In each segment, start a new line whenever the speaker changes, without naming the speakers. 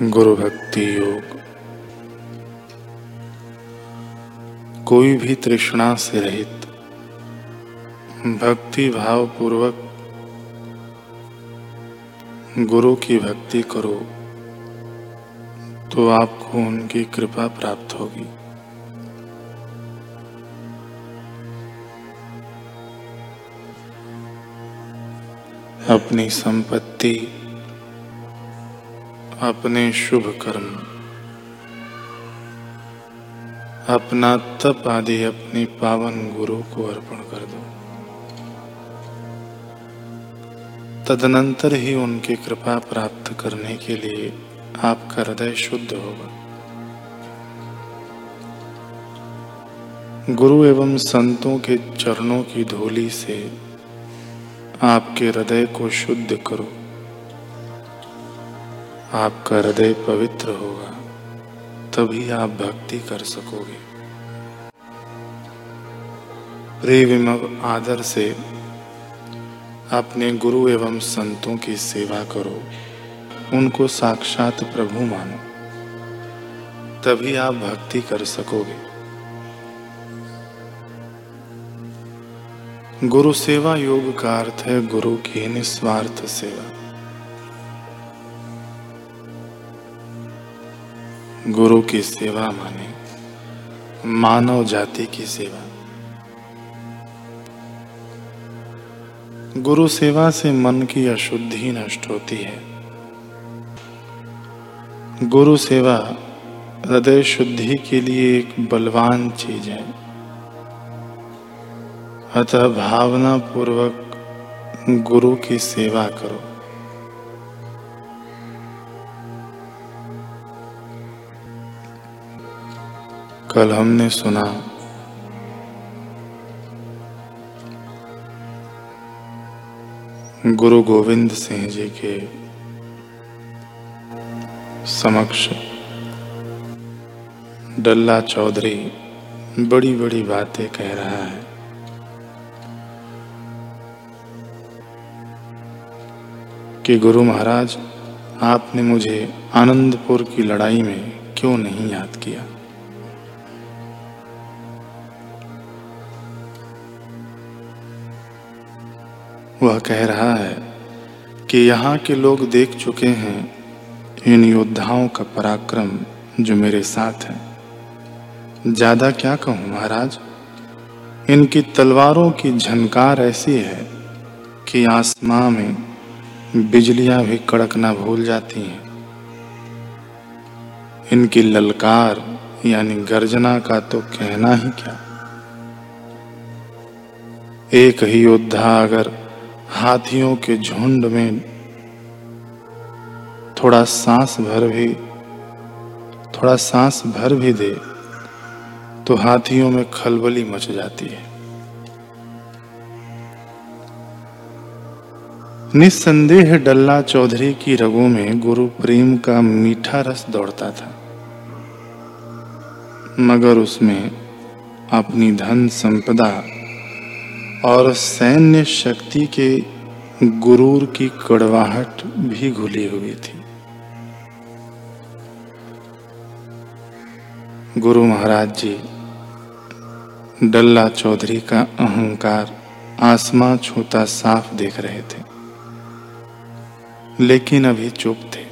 गुरु भक्ति योग। कोई भी तृष्णा से रहित, भक्ति भाव पूर्वक गुरु की भक्ति करो तो आपको उनकी कृपा प्राप्त होगी। अपनी संपत्ति अपने शुभ कर्म। अपना तप आदि अपने पावन गुरु को अर्पण कर दो। तदनंतर ही उनकी कृपा प्राप्त करने के लिए आपका हृदय शुद्ध होगा। गुरु एवं संतों के चरणों की धूली से आपके हृदय को शुद्ध करो। आपका हृदय पवित्र होगा, तभी आप भक्ति कर सकोगे। प्रेम आदर से अपने गुरु एवं संतों की सेवा करो, उनको साक्षात प्रभु मानो, तभी आप भक्ति कर सकोगे। गुरु सेवा योग का अर्थ है गुरु की निस्वार्थ सेवा। गुरु की सेवा माने, मानव जाति की सेवा। गुरु सेवा से मन की अशुद्धि नष्ट होती है। गुरु सेवा हृदय शुद्धि के लिए एक बलवान चीज़ है। अतः भावना पूर्वक गुरु की सेवा करो। कल हमने सुना। गुरु गोविंद सिंह जी के समक्ष डल्ला चौधरी बड़ी बड़ी बातें कह रहा है। कि गुरु महाराज, आपने मुझे आनंदपुर की लड़ाई में क्यों नहीं याद किया? वह कह रहा है कि यहाँ के लोग देख चुके हैं इन योद्धाओं का पराक्रम जो मेरे साथ है। ज़्यादा क्या कहूँ महाराज? इनकी तलवारों की झनकार ऐसी है कि आसमां में बिजलियाँ भी कड़कना भूल जाती हैं। इनकी ललकार यानी गर्जना का तो कहना ही क्या? एक ही योद्धा अगर हाथियों के झुंड में थोड़ा सांस भर भी, थोड़ा सांस भर भी दे तो हाथियों में खलबली मच जाती है। निस्संदेह डल्ला चौधरी की रगों में गुरु प्रेम का मीठा रस दौड़ता था। मगर उसमें अपनी धन संपदा और सैन्य शक्ति के गुरूर की कड़वाहट भी घुली हुई थी। गुरु महाराज जी, डल्ला चौधरी का अहंकार आसमां छूता साफ़ देख रहे थे, लेकिन अभी चुप थे।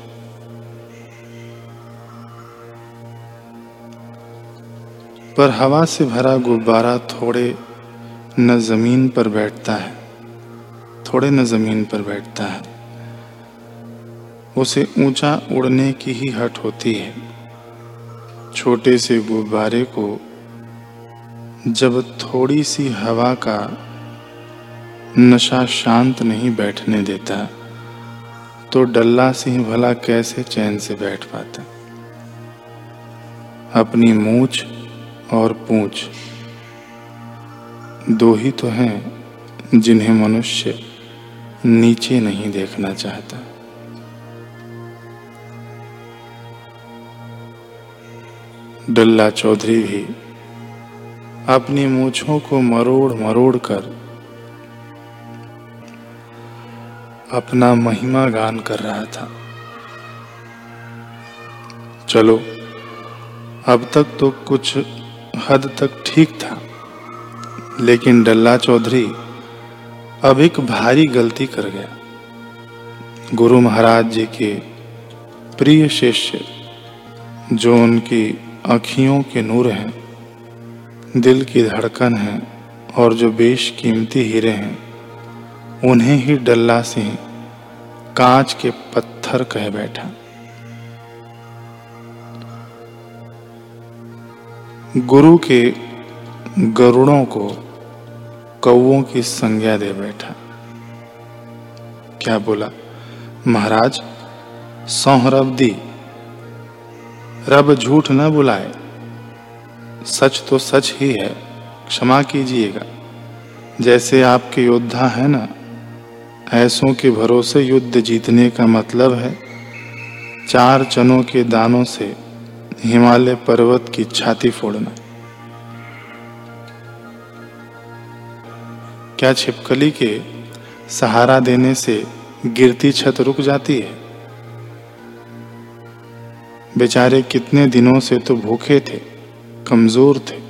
पर हवा से भरा गुब्बारा थोड़े न ज़मीन पर बैठता है, थोड़े न ज़मीन पर बैठता है। उसे ऊँचा उड़ने की ही हट होती है। छोटे से गुब्बारे को जब थोड़ी सी हवा का नशा शांत नहीं बैठने देता तो डल्ला सिंह भला कैसे चैन से बैठ पाता? अपनी मूछ और पूछ दो ही तो हैं, जिन्हें मनुष्य नीचे नहीं देखना चाहता। डल्ला चौधरी भी अपनी मूछों को मरोड़ मरोड़ कर अपना महिमा गान कर रहा था। चलो, अब तक तो कुछ हद तक ठीक था। लेकिन डल्ला चौधरी अब एक भारी गलती कर गया। गुरु महाराज जी के प्रिय शिष्य, जो उनकी आँखियों के नूर हैं, दिल की धड़कन है, और जो बेशकीमती हीरे हैं, उन्हें ही डल्ला सिंह कांच के पत्थर कह बैठा। गुरु के गरुड़ों को कौओं की संज्ञा दे बैठा। क्या बोला? महाराज सौहरब दी रब झूठ न बुलाए। सच तो सच ही है, क्षमा कीजिएगा। जैसे आपके योद्धा है ना, ऐसों के भरोसे युद्ध जीतने का मतलब है, चार चनों के दानों से हिमालय पर्वत की छाती फोड़ना। क्या छिपकली के सहारा देने से गिरती छत रुक जाती है? बेचारे कितने दिनों से तो भूखे थे, कमज़ोर थे,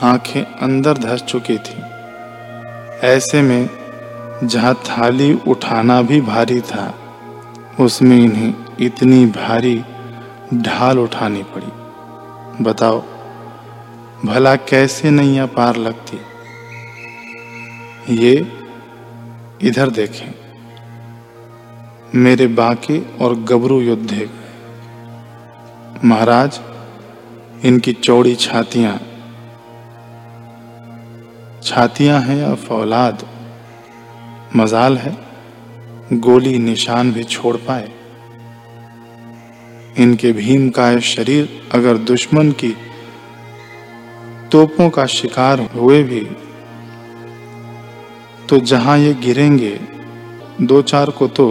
आँखें अंदर धस चुकी थी। ऐसे में जहाँ थाली उठाना भी भारी था, उसमें इन्हें इतनी भारी ढाल उठानी पड़ी। बताओ, भला कैसे नैया पार लगती? ये इधर देखें। मेरे बाके और गबरू योद्धे महाराज, इनकी चौड़ी छातियाँ। छातियाँ हैं या फौलाद? मजाल है। गोली निशान भी छोड़ पाए। इनके भीम का शरीर अगर दुश्मन की तोपों का शिकार हुए भी तो जहाँ ये गिरेंगे, दो चार को तो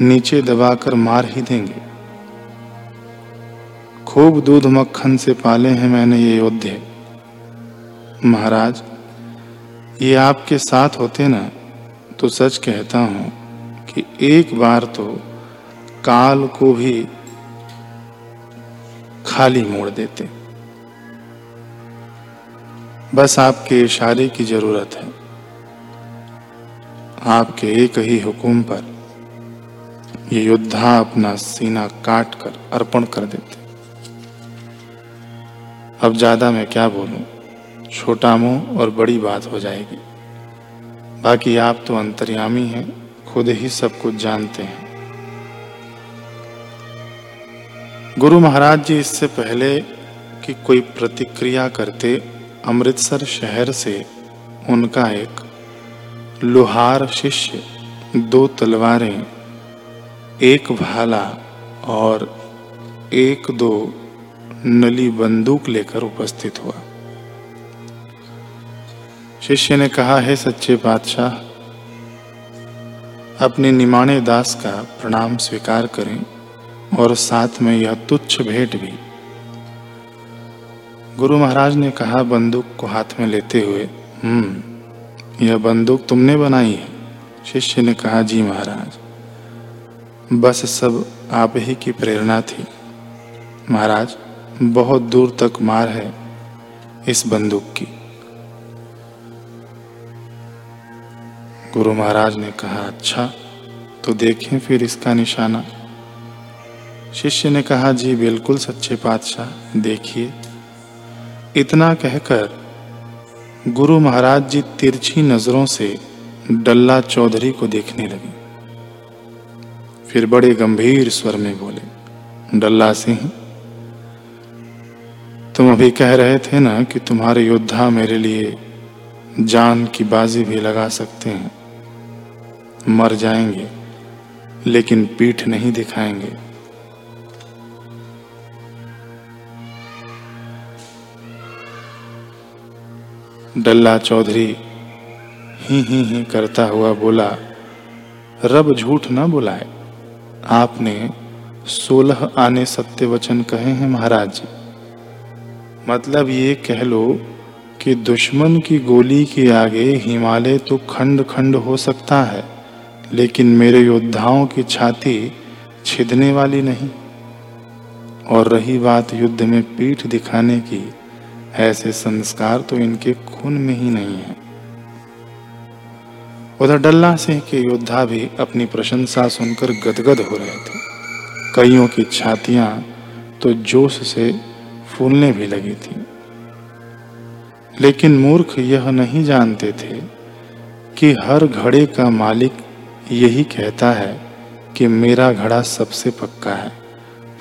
नीचे दबाकर मार ही देंगे। खूब दूध मक्खन से पाले हैं मैंने ये योद्धे। महाराज, ये आपके साथ होते ना तो सच कहता हूँ कि एक बार तो काल को भी खाली मोड़ देते। बस आपके इशारे की ज़रूरत है। आपके एक ही हुक्म पर ये योद्धा अपना सीना काट कर अर्पण कर देते। अब ज़्यादा मैं क्या बोलूँ? छोटा मुँह और बड़ी बात हो जाएगी। बाकी आप तो अंतर्यामी हैं, खुद ही सब कुछ जानते हैं। गुरु महाराज जी, इससे पहले कि कोई प्रतिक्रिया करते, अमृतसर शहर से उनका एक लोहार शिष्य, दो तलवारें, एक भाला और एक दो नली बंदूक लेकर उपस्थित हुआ। शिष्य ने कहा, है सच्चे बादशाह, अपने निमाणे दास का प्रणाम स्वीकार करें और साथ में यह तुच्छ भेंट भी। गुरु महाराज ने कहा, बंदूक को हाथ में लेते हुए हम्म यह बंदूक तुमने बनाई है। शिष्य ने कहा, जी महाराज, बस सब आप ही की प्रेरणा थी। महाराज, बहुत दूर तक मार है इस बंदूक की। गुरु महाराज ने कहा अच्छा तो देखें फिर इसका निशाना। शिष्य ने कहा, जी बिल्कुल सच्चे पातशाह, देखिए। इतना कहकर गुरु महाराज जी तिरछी नज़रों से डल्ला चौधरी को देखने लगे। फिर बड़े गंभीर स्वर में बोले, डल्ला सिंह, तुम अभी कह रहे थे ना कि तुम्हारे योद्धा मेरे लिए जान की बाजी भी लगा सकते हैं। मर जाएँगे, लेकिन पीठ नहीं दिखाएँगे। डल्ला चौधरी ही ही ही करता हुआ बोला, रब झूठ न बुलाए। आपने सोलह आने सत्य वचन कहे हैं महाराज। जी मतलब ये कह लो कि दुश्मन की गोली के आगे हिमालय तो खंड खंड हो सकता है, लेकिन मेरे योद्धाओं की छाती छिदने वाली नहीं। और रही बात युद्ध में पीठ दिखाने की ऐसे संस्कार तो इनके खून में ही नहीं है। उधर डल्ला सिंह के योद्धा भी अपनी प्रशंसा सुनकर गदगद हो रहे थे। कईयों की छातियाँ तो जोश से फूलने भी लगी थी। लेकिन मूर्ख यह नहीं जानते थे कि हर घड़े का मालिक यही कहता है कि मेरा घड़ा सबसे पक्का है,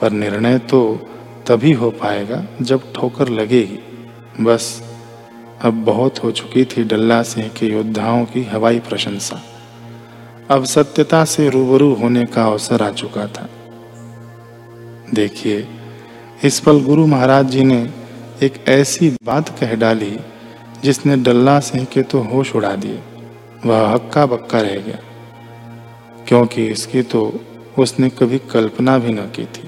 पर निर्णय तो तभी हो पाएगा जब ठोकर लगेगी। बस, अब बहुत हो चुकी थी डल्ला सिंह के योद्धाओं की हवाई प्रशंसा। अब सत्यता से रूबरू होने का अवसर आ चुका था। देखिए, इस पल गुरु महाराज जी ने एक ऐसी बात कह डाली, जिसने डल्ला सिंह के तो होश उड़ा दिए। वह हक्का बक्का रह गया, क्योंकि इसकी तो उसने कभी कल्पना भी न की थी।